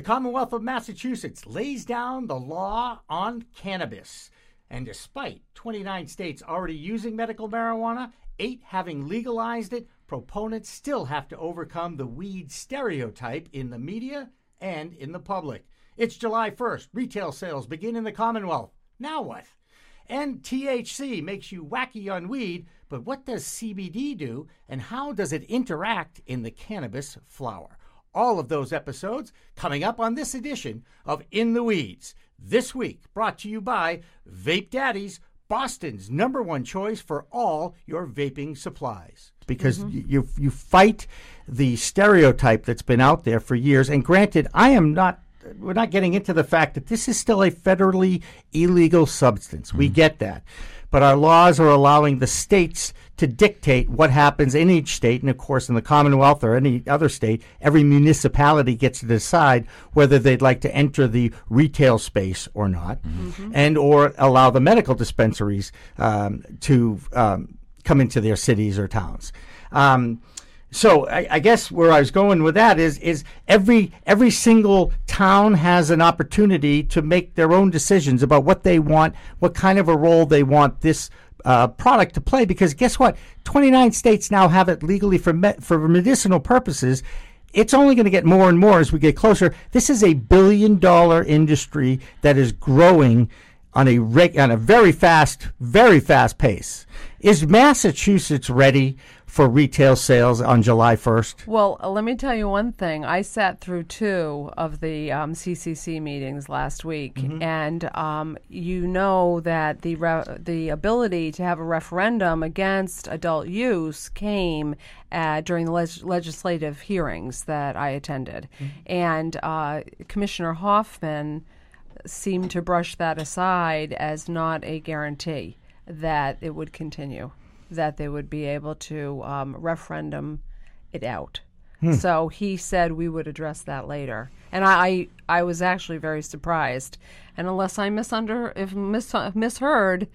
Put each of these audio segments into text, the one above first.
The Commonwealth of Massachusetts lays down the law on cannabis. And despite 29 states already using medical marijuana, eight having legalized it, proponents still have to overcome the weed stereotype in the media and in the public. It's July 1st. Retail sales begin in the Commonwealth. Now what? And THC makes you wacky on weed, but what does CBD do and how does it interact in the cannabis flower? All of those episodes coming up on this edition of In the Weeds. This week, brought to you by Vape Daddies, Boston's number one choice for all your vaping supplies. Because mm-hmm. you, you fight the stereotype that's been out there for years. And granted, I am not we're not getting into the fact that this is still a federally illegal substance. Mm-hmm. We get that. But our laws are allowing the states to dictate what happens in each state. And of course, in the Commonwealth or any other state, every municipality gets to decide whether they'd like to enter the retail space or not, mm-hmm. and or allow the medical dispensaries um, to um, come into their cities or towns. Um, so I, I, guess where I was going with that is is every every single town has an opportunity to make their own decisions about what they want, what kind of a role they want this uh, product to play. Because guess what? Twenty nine states now have it legally for me- for medicinal purposes. It's only going to get more and more as we get closer. This is a billion dollar industry that is growing on a on a very fast, very fast pace. Is Massachusetts ready for retail sales on July 1st? Well, uh, let me tell you one thing. I sat through two of the um, CCC meetings last week, mm-hmm. and um, you know that the re- the ability to have a referendum against adult use came uh, during the leg- legislative hearings that I attended, mm-hmm. and uh, Commissioner Hoffman seemed to brush that aside as not a guarantee that it would continue that they would be able to um, referendum it out. Hmm. So he said we would address that later, and I, I, I was actually very surprised. And unless I misunder if mis- misheard,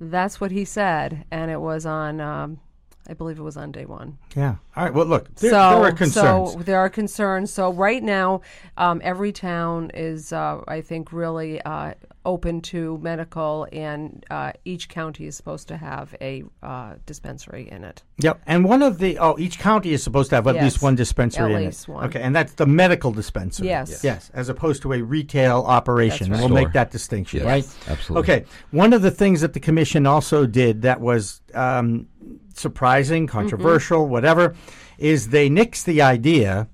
that's what he said, and it was on um, I believe it was on day one. Yeah. All right. Well, look, there, so, there are concerns. So there are concerns. So right now, um, every town is, uh, I think, really uh, open to medical, and uh, each county is supposed to have a uh, dispensary in it. Yep. And one of the oh, each county is supposed to have at yes. least one dispensary at in least it. One. Okay, and that's the medical dispensary. Yes. Yes, yes as opposed to a retail operation. Right. We'll make that distinction, yes. right? Absolutely. Okay. One of the things that the commission also did that was. Um, surprising, mm-hmm. controversial, mm-hmm. whatever, is they nix the idea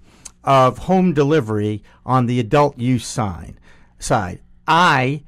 of home delivery on the adult use sign side. I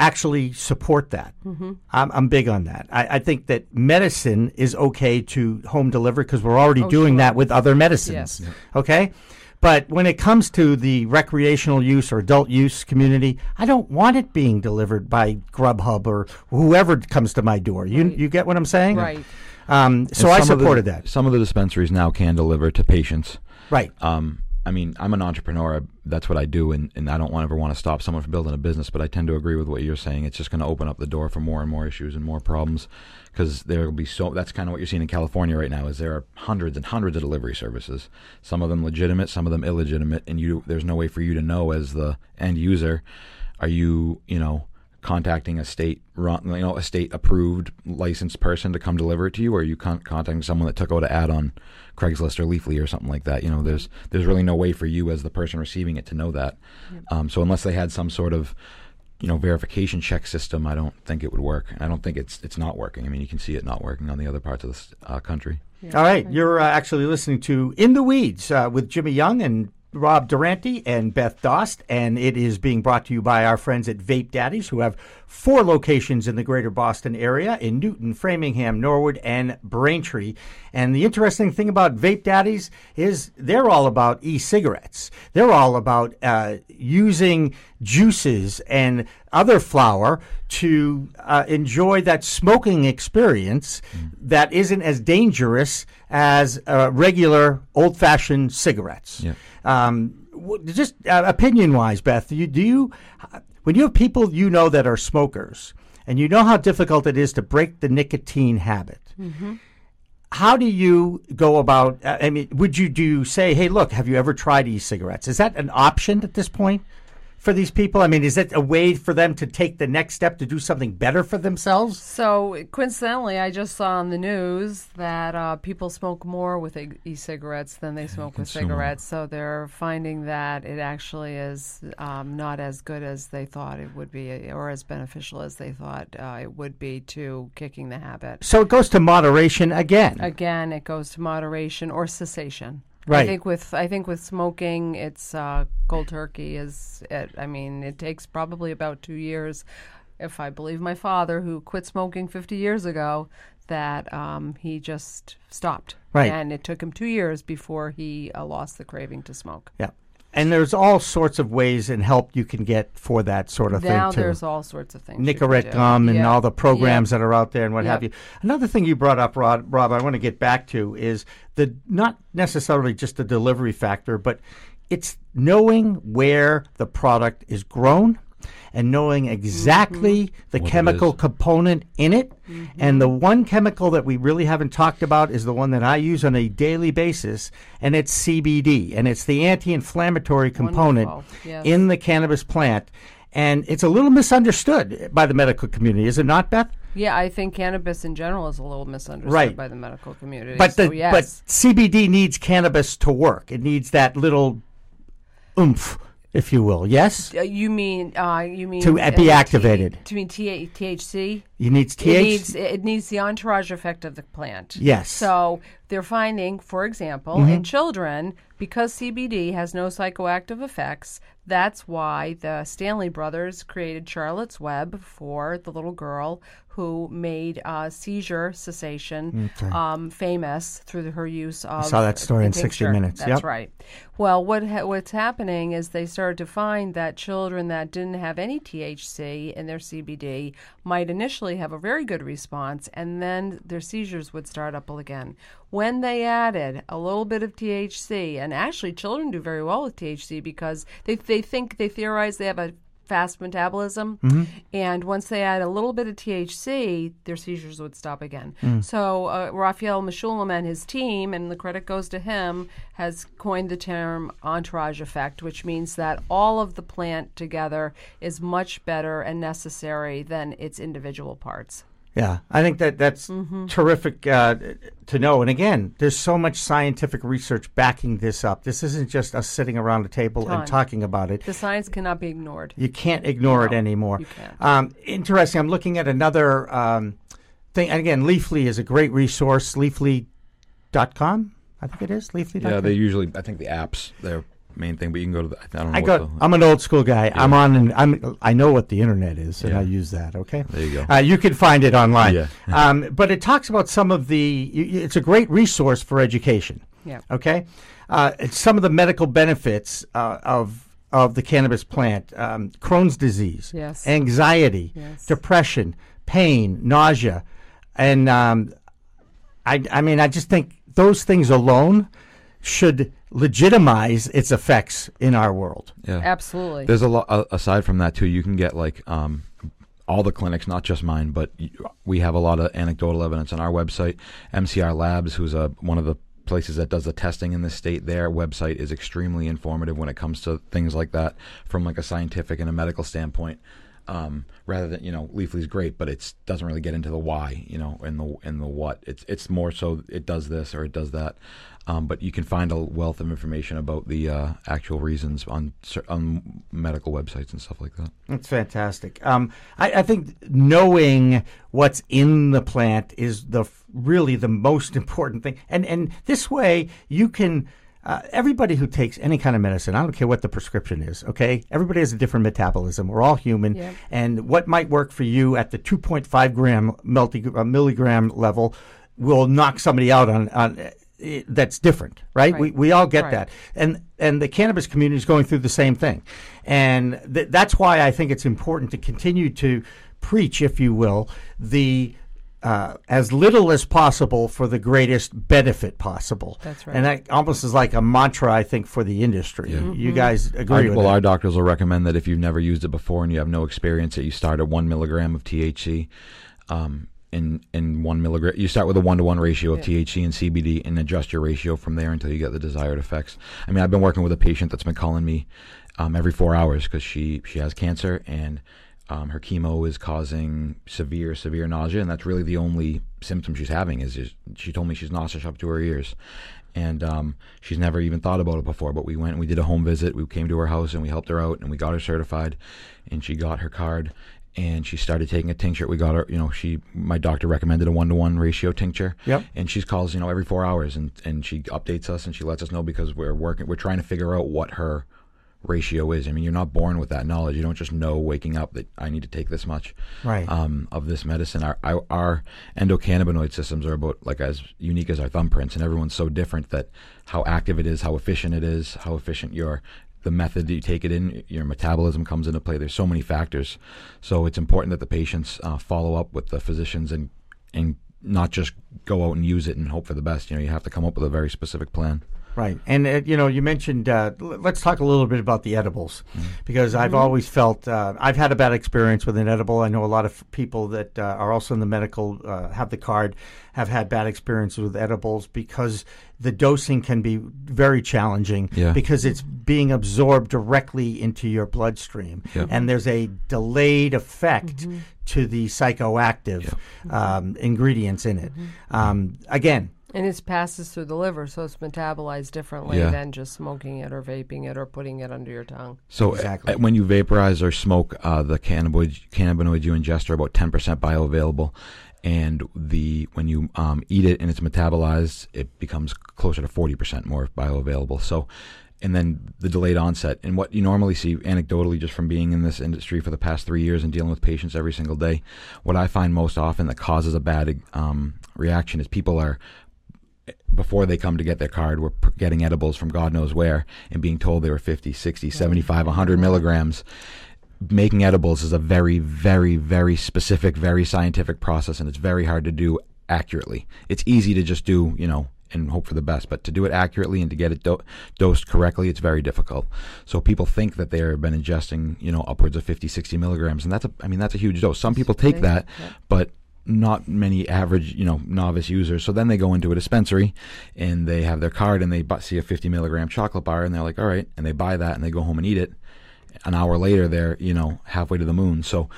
actually support that. Mm-hmm. I'm, I'm, big on that. I, I, think that medicine is okay to home deliver because we're already oh, doing sure. that with other medicines. Yes. Okay? But when it comes to the recreational use or adult use community, I don't want it being delivered by Grubhub or whoever comes to my door. You right. you get what I'm saying? Right. Um, so I supported the, that. Some of the dispensaries now can deliver to patients. Right. Um, I mean, I'm an entrepreneur. That's what I do, and, and I don't want, ever want to stop someone from building a business. But I tend to agree with what you're saying. It's just going to open up the door for more and more issues and more problems because there will be so. That's kind of what you're seeing in California right now. Is there are hundreds and hundreds of delivery services. Some of them legitimate, some of them illegitimate, and you there's no way for you to know as the end user. Are you you know contacting a state run, you know, a state approved licensed person to come deliver it to you, or are you con- contacting someone that took out an ad on Craigslist or Leafly or something like that? You know, there's there's really no way for you as the person receiving it to know that. Yep. Um, so unless they had some sort of you know verification check system, I don't think it would work. I don't think it's it's not working. I mean, you can see it not working on the other parts of the uh, country. Yeah. All right, you're uh, actually listening to In the Weeds uh, with Jimmy Young and Rob Durante and Beth Dost, and it is being brought to you by our friends at Vape Daddies, who have four locations in the greater Boston area in Newton, Framingham, Norwood, and Braintree. And the interesting thing about Vape Daddies is they're all about e cigarettes. They're all about uh, using juices and other flower to uh, enjoy that smoking experience mm. that isn't as dangerous as uh, regular old fashioned cigarettes. Yeah. Um, just uh, opinion wise, Beth, do you, do you, when you have people you know that are smokers and you know how difficult it is to break the nicotine habit, mm-hmm. how do you go about? uh, I mean, would you do you say, "Hey, look, have you ever tried e-cigarettes"? Is that an option at this point for these people? I mean, is it a way for them to take the next step to do something better for themselves? So coincidentally, I just saw on the news that uh, people smoke more with e- e-cigarettes than they smoke with cigarettes. So they're finding that it actually is um, not as good as they thought it would be, or as beneficial as they thought uh, it would be to kicking the habit. So it goes to moderation again. Again, it goes to moderation or cessation. Right. I think with I think with smoking, it's uh, cold turkey. Is it? I mean, it takes probably about two years, if I believe my father, who quit smoking 50 years ago, that um, he just stopped. Right. And it took him two years before he uh, lost the craving to smoke. yeah. And there's all sorts of ways and help you can get for that sort of now thing too. there's all sorts of things. Nicorette gum and Yeah. all the programs that are out there and what have you. Another thing you brought up, Rod, Rob, I want to get back to is the not necessarily just the delivery factor, but it's knowing where the product is grown and knowing exactly mm-hmm. the What chemical component in it. Mm-hmm. And the one chemical that we really haven't talked about is the one that I use on a daily basis, and it's CBD, and it's the anti-inflammatory component Yes. in the cannabis plant. And it's a little misunderstood by the medical community, is it not, Beth? Yeah, I think cannabis in general is a little misunderstood Right. by the medical community. But the yes. but CBD needs cannabis to work. It needs that little oomph, if you will. Yes, Uh, you mean uh, you mean To, uh, be T- activated. to mean T- THC? you needs THC. It needs it needs the entourage effect of the plant. Yes. So they're finding, for example, Mm-hmm. in children, because CBD has no psychoactive effects, that's why the Stanley brothers created Charlotte's Web for the little girl who made uh, seizure cessation um, famous through her use of. I saw that story in 60. Minutes. That's Yep. right. Well, what ha- what's happening is they started to find that children that didn't have any THC in their CBD might initially have a very good response, and then their seizures would start up again. When they added a little bit of THC, and actually children do very well with THC because they they think they theorize they have a fast metabolism, and once they add a little bit of THC, their seizures would stop again. So uh, Raphael Mechoulam and his team, and the credit goes to him, has coined the term entourage effect, which means that all of the plant together is much better and necessary than its individual parts. Yeah, I think that that's Mm-hmm. terrific uh, to know. And again, there's so much scientific research backing this up. This isn't just us sitting around a table Ton. and talking about it. The science cannot be ignored. You can't ignore it anymore. you can't. Um, interesting. I'm looking at another um, thing. And again, Leafly is a great resource. Leafly.com, I think it is. Leafly.com. Yeah, they usually. I think the apps their main thing, but you can go to. The, I don't know. I what go. the, I'm an old school guy. I'm on, and I'm. I know what the internet is, and Yeah. I use that. Okay. There you go. Uh, you can find it online. Yeah. um, but it talks about some of the. y- y- It's a great resource for education. Yeah. Okay. Uh, it's some of the medical benefits uh, of of the cannabis plant: um, Crohn's disease, Yes. anxiety, Yes. depression, pain, nausea, and um, I. I mean, I just think those things alone should legitimize its effects in our world. yeah. Absolutely. There's a lot uh, aside from that too. You can get like um, all the clinics, not just mine, but we have a lot of anecdotal evidence on our website. MCR Labs, who's a one of the places that does the testing in the state, their website is extremely informative when it comes to things like that from like a scientific and a medical standpoint. Um, rather than you know, Leafly's great, but it doesn't really get into the why, you know, and the and the what. It's it's more so it does this or it does that. Um, but you can find a wealth of information about the uh, actual reasons on on medical websites and stuff like that. That's fantastic. Um, I, I think knowing what's in the plant is the really the most important thing, and and this way you can. Uh, everybody who takes any kind of medicine, I don't care what the prescription is, okay? Everybody has a different metabolism. We're all human. Yep. And what might work for you at the 2.5 gram multi, uh, milligram level will knock somebody out on, on that's different, right? Right. We, we all get Right. that and and the cannabis community is going through the same thing, and th- that's why I think it's important to continue to preach, if you will, the uh, as little as possible for the greatest benefit possible. That's right. And that almost is like a mantra, I think, for the industry. You guys agree Our, with well, that? our doctors will recommend that if you've never used it before and you have no experience, that you start at one milligram of THC. Um, in in one milligram. You start with a one to one ratio of THC and CBD, and adjust your ratio from there until you get the desired effects. I mean, I've been working with a patient that's been calling me um, every four hours because she she has cancer and. Um, her chemo is causing severe, severe nausea, and that's really the only symptom she's having. Is, is she told me she's nauseous up to her ears, and um, she's never even thought about it before. But we went and we did a home visit. We came to her house and we helped her out and we got her certified, and she got her card and she started taking a tincture. We got her, you know, she my doctor recommended a one to one ratio tincture. Yep. And she calls, you know, every four hours, and and she updates us and she lets us know because we're working, we're trying to figure out what her ratio is. I mean, you're not born with that knowledge. You don't just know waking up that I need to take this much Right. um, of this medicine. Our, our our endocannabinoid systems are about like as unique as our thumbprints, and everyone's so different that how active it is, how efficient it is, how efficient your the method that you take it in, your metabolism comes into play. There's so many factors, so it's important that the patients uh, follow up with the physicians and and not just go out and use it and hope for the best. You know, you have to come up with a very specific plan. Right, and uh, you know, you mentioned. Uh, l- let's talk a little bit about the edibles, because I've always felt uh, I've had a bad experience with an edible. I know a lot of people that uh, are also in the medical uh, have the card have had bad experiences with edibles because the dosing can be very challenging Yeah. because it's being absorbed directly into your bloodstream, Yeah. and there's a delayed effect to the psychoactive um, ingredients in it. Um, again, And it passes through the liver, so it's metabolized differently Yeah. than just smoking it or vaping it or putting it under your tongue. So Exactly. uh, when you vaporize or smoke, uh, the cannabinoids, cannabinoids you ingest are about 10% bioavailable. And the when you um, eat it and it's metabolized, it becomes closer to 40% more bioavailable. So, and then the delayed onset. And what you normally see anecdotally just from being in this industry for the past three years and dealing with patients every single day, what I find most often that causes a bad um, reaction is people are before they come to get their card were getting edibles from God knows where and being told they were 50, 60, 75, 100 milligrams. Making edibles is a very, very, very specific, very scientific process, and it's very hard to do accurately. It's easy to just do, you know, and hope for the best, but to do it accurately and to get it do- dosed correctly, it's very difficult. So people think that they've been ingesting, you know, upwards of 50, 60 milligrams, and that's a, I mean, that's a huge dose. Some people take that, but not many average, you know, novice users. So then they go into a dispensary and they have their card and they see a 50 milligram chocolate bar and they're like, all right, and they buy that and they go home and eat it. An hour later, they're you know halfway to the moon. So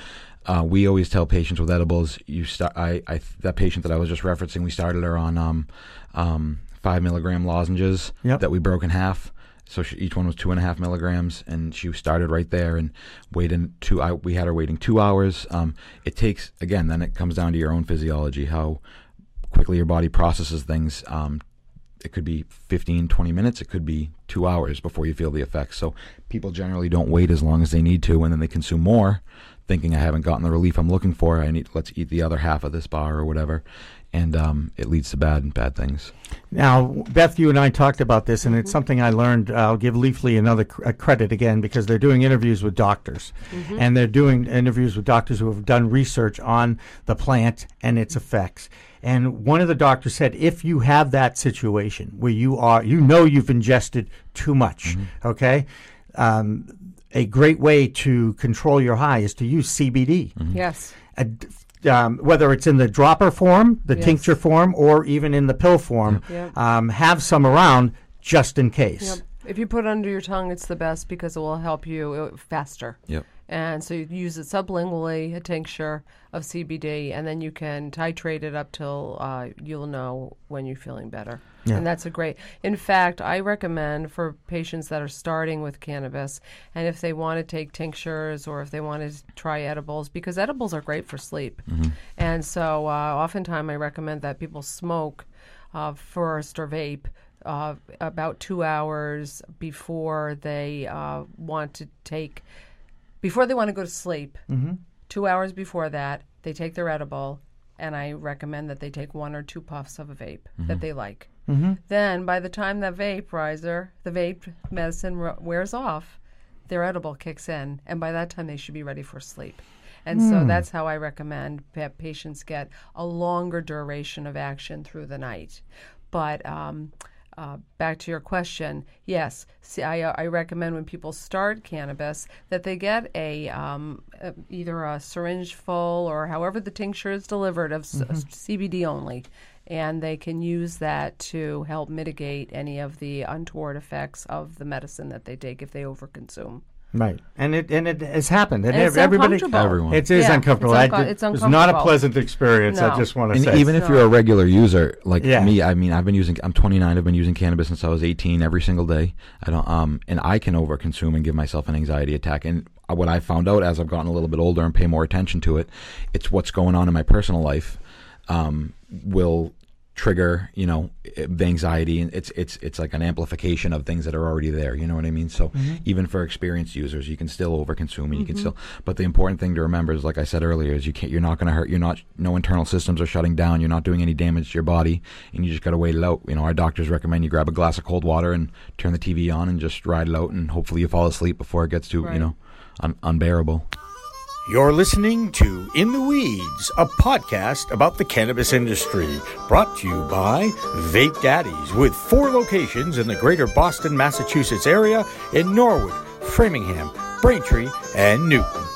uh, we always tell patients with edibles, you start. I, I that patient that I was just referencing, we started her on um, um, five milligram lozenges Yep. that we broke in half. So she, each one was two and a half milligrams, and she started right there and waited two. I, we had her waiting two hours. Um, it takes again. Then it comes down to your own physiology, how quickly your body processes things. Um, it could be 15, 20 minutes. It could be two hours before you feel the effects. So people generally don't wait as long as they need to, and then they consume more, thinking I haven't gotten the relief I'm looking for. I need let's eat the other half of this bar or whatever, and um, it leads to bad and bad things. Now, Beth, you and I talked about this, and it's something I learned. I'll give Leafly another cr- uh, credit again because they're doing interviews with doctors, and they're doing interviews with doctors who have done research on the plant and its effects. And one of the doctors said, if you have that situation where you are, you know, you've ingested too much, okay. Um, a great way to control your high is to use CBD Yes. a d- um, whether it's in the dropper form, the Yes. tincture form, or even in the pill form, Yep. um, have some around just in case. Yep. If you put it under your tongue, it's the best because it will help you uh, faster. Yep. And so you use it sublingually, a tincture of CBD, and then you can titrate it up till uh, you'll know when you're feeling better. Yeah. And that's a great. In fact, I recommend for patients that are starting with cannabis, and if they want to take tinctures or if they want to try edibles, because edibles are great for sleep. And so, uh, oftentimes, I recommend that people smoke uh, first or vape uh, about two hours before they uh, want to take before they want to go to sleep, mm-hmm. two hours before that, they take their edible, and I recommend that they take one or two puffs of a vape that mm-hmm. they like. Mm-hmm. Then, by the time that vaporizer, the vape medicine r- wears off, their edible kicks in, and by that time they should be ready for sleep. And so hmm. that's how I recommend that patients get a longer duration of action through the night. But um, uh, back to your question, yes, see, I, I recommend when people start cannabis that they get a um, uh, either a syringe full or however the tincture is delivered of Mm-hmm. s- CBD only, and they can use that to help mitigate any of the untoward effects of the medicine that they take if they overconsume. Right, and it and it has happened, and, And it's everybody, uncomfortable. Everyone. it is Yeah, uncomfortable. it's I unco- did- it's it was not a pleasant experience. I just want to And say, even if you're a regular user like Yeah. me, I mean, I've been using. I'm 29. I've been using cannabis since I was 18 every single day. I don't. Um, and I can overconsume and give myself an anxiety attack. And what I found out as I've gotten a little bit older and pay more attention to it, it's what's going on in my personal life. Um, will trigger you know the anxiety and it's it's it's like an amplification of things that are already there you know what i mean? So mm-hmm. even for experienced users you can still overconsume and you can mm-hmm. still but the important thing to remember is like i said earlier is you can't you're not going to hurt you're not no internal systems are shutting down you're not doing any damage to your body and you just got to wait it out. You know our doctors recommend you grab a glass of cold water and turn the tv on and just ride it out and hopefully you fall asleep before it gets too Right. you know un- unbearable You're listening to In the Weeds, a podcast about the cannabis industry, brought to you by Vape Daddies, with four locations in the greater Boston, Massachusetts area in Norwood, Framingham, Braintree, and Newton.